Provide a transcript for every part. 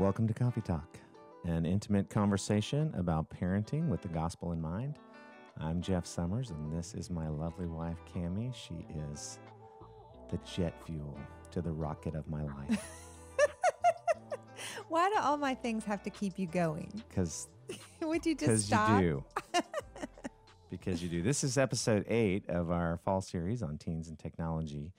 Welcome to Coffee Talk, an intimate conversation about parenting with the gospel in mind. I'm Jeff Summers, and this is my lovely wife, Cami. She is the jet fuel to the rocket of my life. Why do all my things have to keep you going? Because Would you just stop? you do. because you do. This is episode eight of our fall series on teens and technology.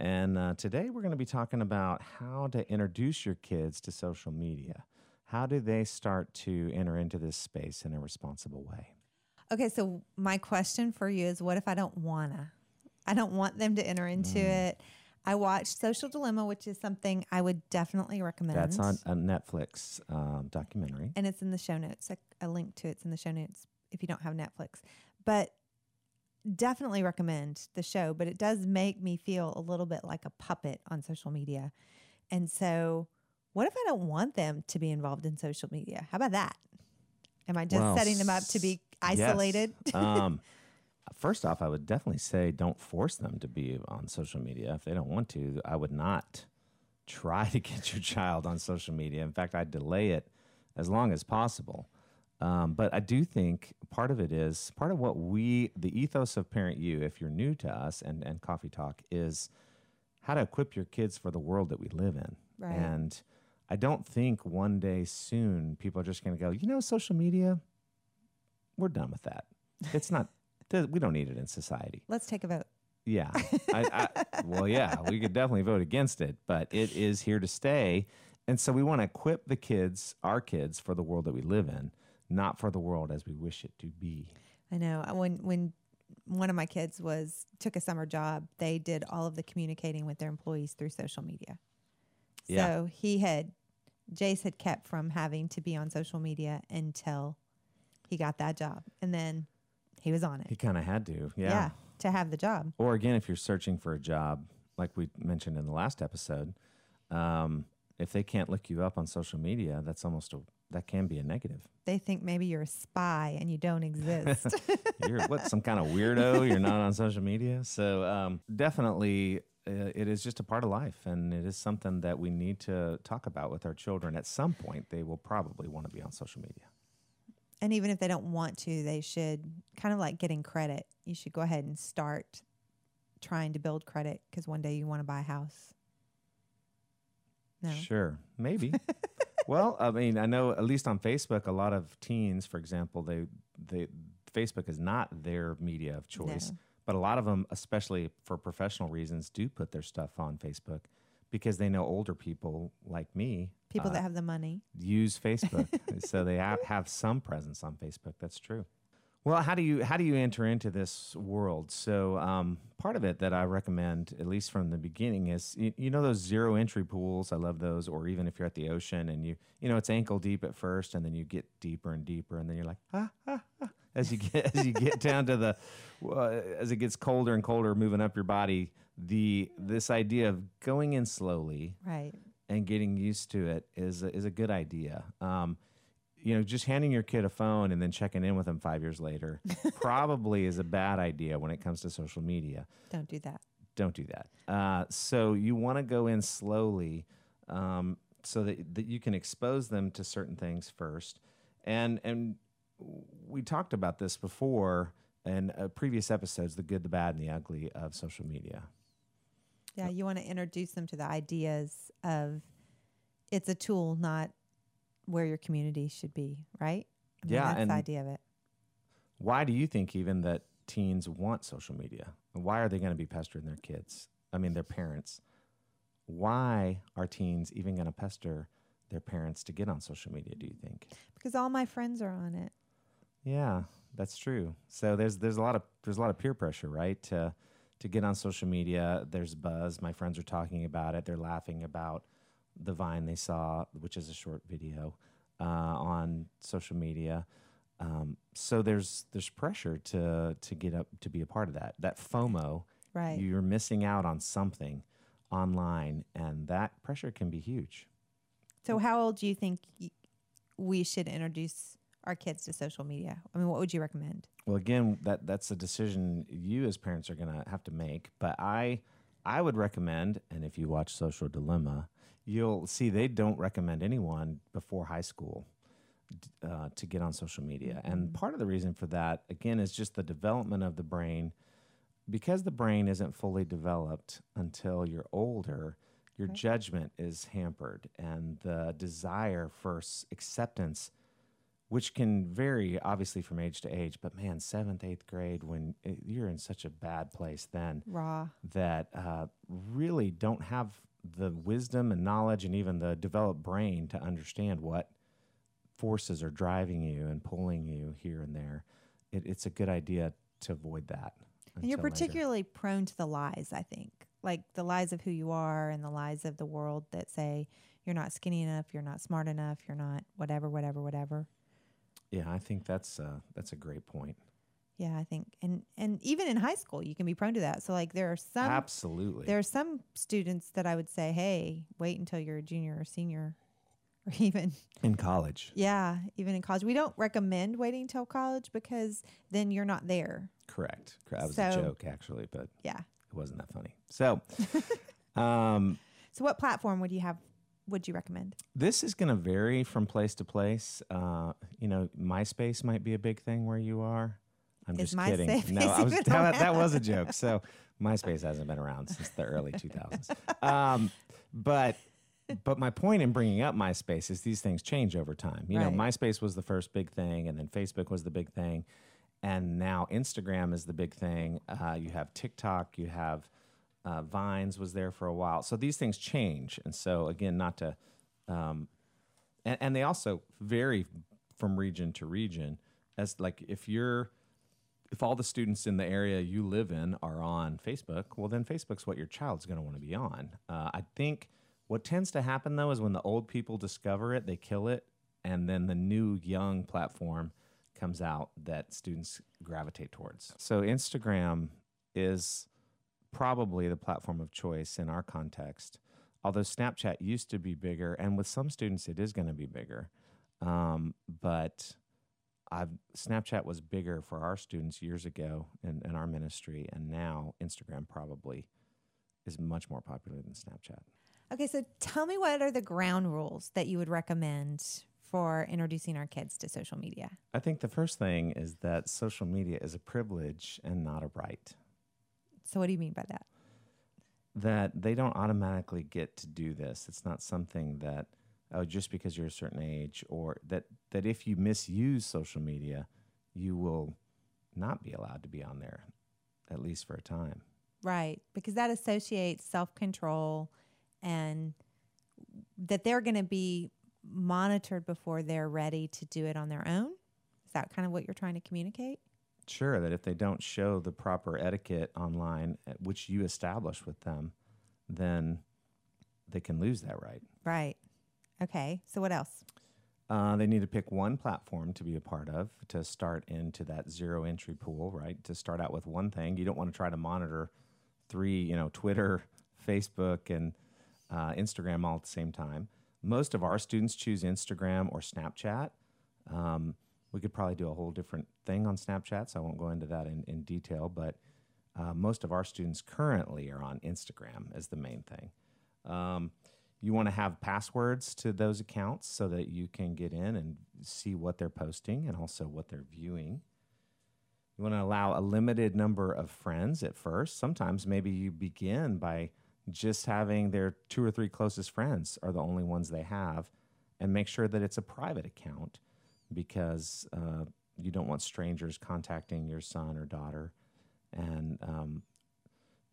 And uh, today we're going to be talking about how to introduce your kids to social media. How do they start to enter into this space in a responsible way? Okay, so my question for you is what if I don't wanna? I don't want them to enter into Mm. it. I watched Social Dilemma, which is something I would definitely recommend. That's on a Netflix um, documentary. and it's in the show notes. A, a link to it's in the show notes if you don't have Netflix. But definitely recommend the show. But it does make me feel a little bit like a puppet on social media. And so, what if I don't want them to be involved in social media? How about that? Am I just Well, setting them up to be s- yes. isolated? um, first off, I would definitely say don't force them to be on social media. If they don't want to, I would not try to get your child on social media. In fact, I'd delay it as long as possible. Um, but I do think part of it is part of what we, the ethos of Parent You, if you're new to us and, and Coffee Talk, is how to equip your kids for the world that we live in. Right. And I don't think one day soon people are just going to go, you know, social media, we're done with that. It's not, we don't need it in society. Let's take a vote. Yeah. I, I, well, yeah, we could definitely vote against it, but it is here to stay. And so we want to equip the kids, our kids, for the world that we live in, not for the world as we wish it to be. I know when when one of my kids was took a summer job, they did all of the communicating with their employees through social media. Yeah. So he had Jace had kept from having to be on social media until he got that job, and then he was on it. He kind of had to. Yeah. Yeah, to have the job. Or again, if you're searching for a job, like we mentioned in the last episode, um, if they can't look you up on social media, that's almost a, that can be a negative. They think maybe you're a spy and you don't exist. you're what some kind of weirdo you're not on social media so um, definitely uh, it is just a part of life and it is something that we need to talk about with our children at some point they will probably want to be on social media and even if they don't want to, they should kind of like getting credit. You should go ahead and start trying to build credit because one day you want to buy a house. No. sure maybe well i mean i know at least on facebook a lot of teens for example they they facebook is not their media of choice No. but a lot of them especially for professional reasons do put their stuff on facebook because they know older people like me People uh, that have the money. use Facebook, so they have, have some presence on Facebook. That's true. Well, how do you how do you enter into this world? So um, part of it that I recommend, at least from the beginning, is you, you know those zero entry pools. I love those. Or even if you're at the ocean and you you know it's ankle deep at first, and then you get deeper and deeper, and then you're like ah ah ah as you get as you get down to the uh, as it gets colder and colder, moving up your body. The this idea of going in slowly Right. and getting used to it is a, is a good idea. Um, you know, just handing your kid a phone and then checking in with them five years later probably is a bad idea when it comes to social media. Don't do that. Don't do that. Uh, so you want to go in slowly um, so that, that you can expose them to certain things first. And and we talked about this before in uh, previous episodes: the good, the bad, and the ugly of social media. Yeah, you want to introduce them to the ideas of it's a tool, not where your community should be, right? I mean, Yeah, that's and- the idea of it. Why do you think even that teens want social media? Why are they going to be pestering their kids? I mean, their parents. Why are teens even going to pester their parents to get on social media? Do you think? Because all my friends are on it. Yeah, that's true. So there's there's a lot of there's a lot of peer pressure, right? To to get on social media. There's buzz. My friends are talking about it. They're laughing about the Vine they saw, which is a short video uh, on social media. Um, so there's there's pressure to to get up to be a part of that. That FOMO, Right. you're missing out on something online, and that pressure can be huge. So, how old do you think y- we should introduce our kids to social media? I mean, what would you recommend? Well, again, that that's a decision you as parents are going to have to make. But I, I would recommend, and if you watch Social Dilemma, you'll see they don't recommend anyone before high school uh, to get on social media. And Mhm. part of the reason for that, again, is just the development of the brain. Because the brain isn't fully developed until you're older, your judgment is hampered, and the desire for s- acceptance, which can vary obviously from age to age, but man, seventh, eighth grade, when it, you're in such a bad place then Raw. that uh, really don't have the wisdom and knowledge and even the developed brain to understand what forces are driving you and pulling you here and there. It, it's a good idea to avoid that. And you're until later. particularly prone to the lies, I think. Like the lies of who you are and the lies of the world that say you're not skinny enough, you're not smart enough, you're not whatever, whatever, whatever. Yeah, I think that's uh, that's a great point. Yeah, I think and and even in high school you can be prone to that. So like there are some Absolutely. there are some students that I would say, "Hey, wait until you're a junior or senior." Or even in college. yeah, even in college. We don't recommend waiting until college because then you're not there. Correct. That was a joke, actually, but Yeah. it wasn't that funny. So, um, So what platform would you have would you recommend? This is going to vary from place to place. Uh, you know, MySpace might be a big thing where you are. I'm Is just kidding. No, I was, that, that was a joke. So MySpace hasn't been around since the early 2000s. Um, but but my point in bringing up MySpace is these things change over time. You know, MySpace was the first big thing, and then Facebook was the big thing, and now Instagram is the big thing. Uh, you have TikTok, you have uh, Vines was there for a while. So these things change, and so again, not to, um, and, and they also vary from region to region. As like if you're if all the students in the area you live in are on Facebook, well, then Facebook's what your child's going to want to be on. Uh, I think what tends to happen though is when the old people discover it, they kill it, and then the new young platform comes out that students gravitate towards. So Instagram is probably the platform of choice in our context. Although Snapchat used to be bigger, and with some students it is going to be bigger, um, but I've Snapchat was bigger for our students years ago in, in our ministry, and now Instagram probably is much more popular than Snapchat. Okay, so tell me what are the ground rules that you would recommend for introducing our kids to social media? I think the first thing is that social media is a privilege and not a right. So what do you mean by that? That they don't automatically get to do this. It's not something that oh just because you're a certain age or that that if you misuse social media, you will not be allowed to be on there at least for a time. Right, because that associates self-control and that they're going to be monitored before they're ready to do it on their own. Is that kind of what you're trying to communicate? Sure, that if they don't show the proper etiquette online, uh, which you establish with them, then they can lose that right. Right. Okay. So what else? Uh, they need to pick one platform to be a part of to start into that zero entry pool, right? To start out with one thing. You don't want to try to monitor three, you know, Twitter, Facebook, and uh, Instagram all at the same time. Most of our students choose Instagram or Snapchat. Um, we could probably do a whole different thing on Snapchat, so I won't go into that in, in detail. But uh, most of our students currently are on Instagram as the main thing. Um, you want to have passwords to those accounts so that you can get in and see what they're posting and also what they're viewing. You want to allow a limited number of friends at first. Sometimes maybe you begin by just having their two or three closest friends are the only ones they have, and make sure that it's a private account because uh, you don't want strangers contacting your son or daughter. And um,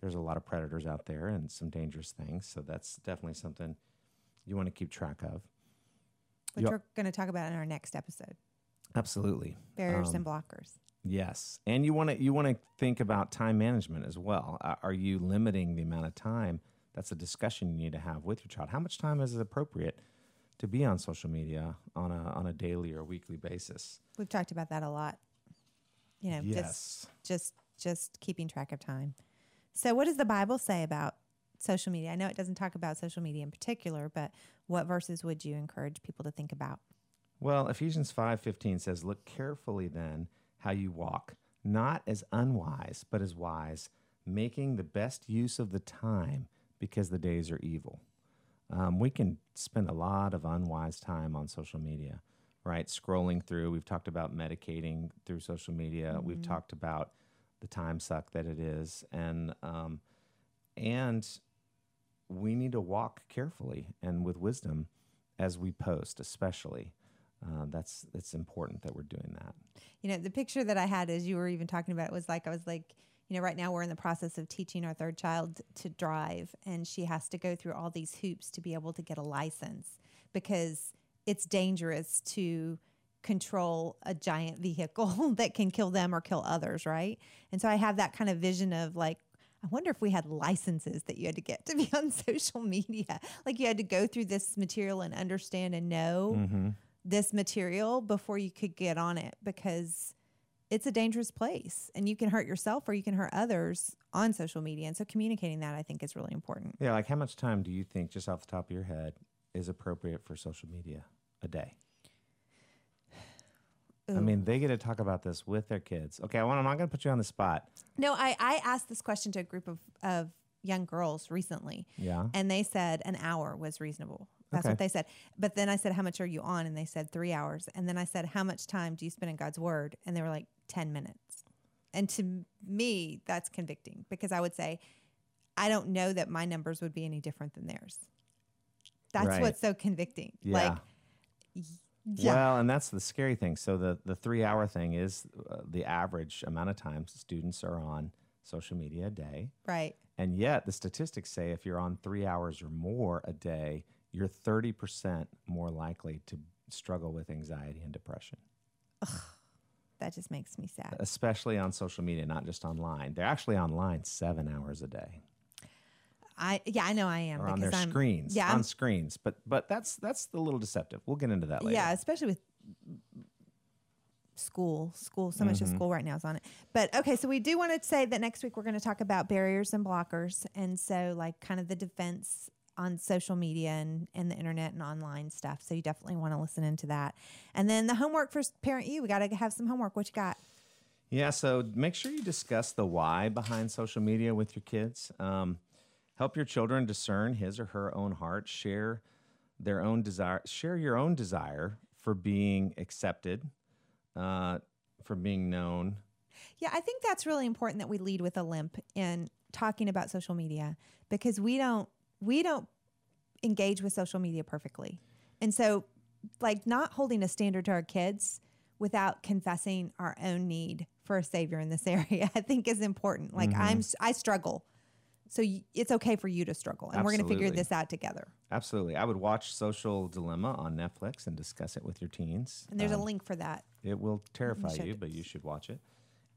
there's a lot of predators out there and some dangerous things. So that's definitely something you want to keep track of. Which Yep. we're going to talk about in our next episode. Absolutely. Barriers Um, and blockers. Yes, and you want to you want to think about time management as well. Uh, are you limiting the amount of time? That's a discussion you need to have with your child. How much time is it appropriate to be on social media on a on a daily or weekly basis? We've talked about that a lot. You know, just yes. just just keeping track of time. So what does the Bible say about social media? I know it doesn't talk about social media in particular, but what verses would you encourage people to think about? Well, Ephesians 5:15 says, "Look carefully then how you walk, not as unwise, but as wise, making the best use of the time because the days are evil." um, we can spend a lot of unwise time on social media, right? Scrolling through. We've talked about medicating through social media. We've talked about the time suck that it is, and um, and we need to walk carefully and with wisdom as we post, especially. Uh, that's it's important that we're doing that. You know, the picture that I had as you were even talking about it was like I was like, you know, right now we're in the process of teaching our third child to drive, and she has to go through all these hoops to be able to get a license because it's dangerous to control a giant vehicle that can kill them or kill others, right? And so I have that kind of vision of like, I wonder if we had licenses that you had to get to be on social media. Like you had to go through this material and understand and know Mm-hmm. this material before you could get on it because it's a dangerous place and you can hurt yourself or you can hurt others on social media. And so communicating that I think is really important. Yeah, like how much time do you think, just off the top of your head, is appropriate for social media a day? I mean, they get to talk about this with their kids. Okay, I want, I'm not going to put you on the spot. No, I, I asked this question to a group of, of young girls recently Yeah. and they said an hour was reasonable. That's Okay. what they said. But then I said, How much are you on? And they said three hours. And then I said, How much time do you spend in God's word? And they were like, 10 minutes. And to me, that's convicting because I would say, I don't know that my numbers would be any different than theirs. That's Right. what's so convicting. Yeah. Like, yeah. Well, and that's the scary thing. So the the three hour thing is uh, the average amount of time students are on social media a day, right. and yet the statistics say if you're on three hours or more a day, you're thirty percent more likely to struggle with anxiety and depression, Ugh, That just makes me sad. especially on social media, not just online. They're actually online seven hours a day, I yeah, I know I am on their I'm screens. yeah, on I'm- screens. But but that's that's a little deceptive. We'll get into that later. Yeah, especially with school, school. So much of Mm-hmm. school right now is on it. But okay, so we do want to say that next week we're going to talk about barriers and blockers, and so like kind of the defense on social media and, and the internet and online stuff. So you definitely want to listen into that. And then the homework for parent you, we got to have some homework. What you got? Yeah, so make sure you discuss the why behind social media with your kids. Um, help your children discern his or her own heart. Share their own desire. Share your own desire for being accepted, uh, for being known. Yeah, I think that's really important that we lead with a limp in talking about social media because we don't we don't engage with social media perfectly. And so like not holding a standard to our kids without confessing our own need for a savior in this area I think is important. Like I'm I struggle. So y- it's okay for you to struggle and we're going to figure this out together. Absolutely, I would watch Social Dilemma on Netflix and discuss it with your teens. And there's Um, a link for that. It will terrify you, but you should watch it.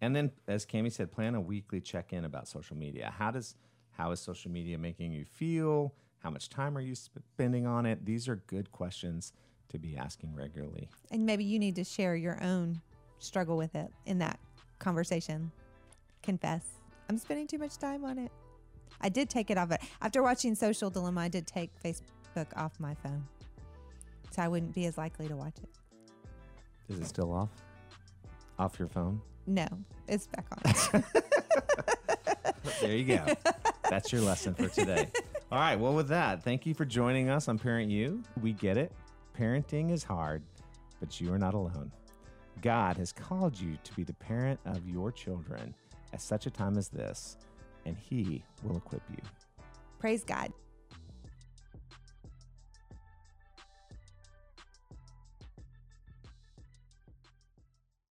And then, as Cami said, plan a weekly check-in about social media. How does how is social media making you feel? How much time are you spending on it? These are good questions to be asking regularly. And maybe you need to share your own struggle with it in that conversation. Confess. I'm spending too much time on it. I did take it off it. After watching Social Dilemma, I did take Facebook off my phone. So I wouldn't be as likely to watch it. Is it still off? Off your phone? No, it's back on. There you go. That's your lesson for today. All right. Well, with that, thank you for joining us on Parent You. We get it. Parenting is hard, but you are not alone. God has called you to be the parent of your children at such a time as this, and He will equip you. Praise God.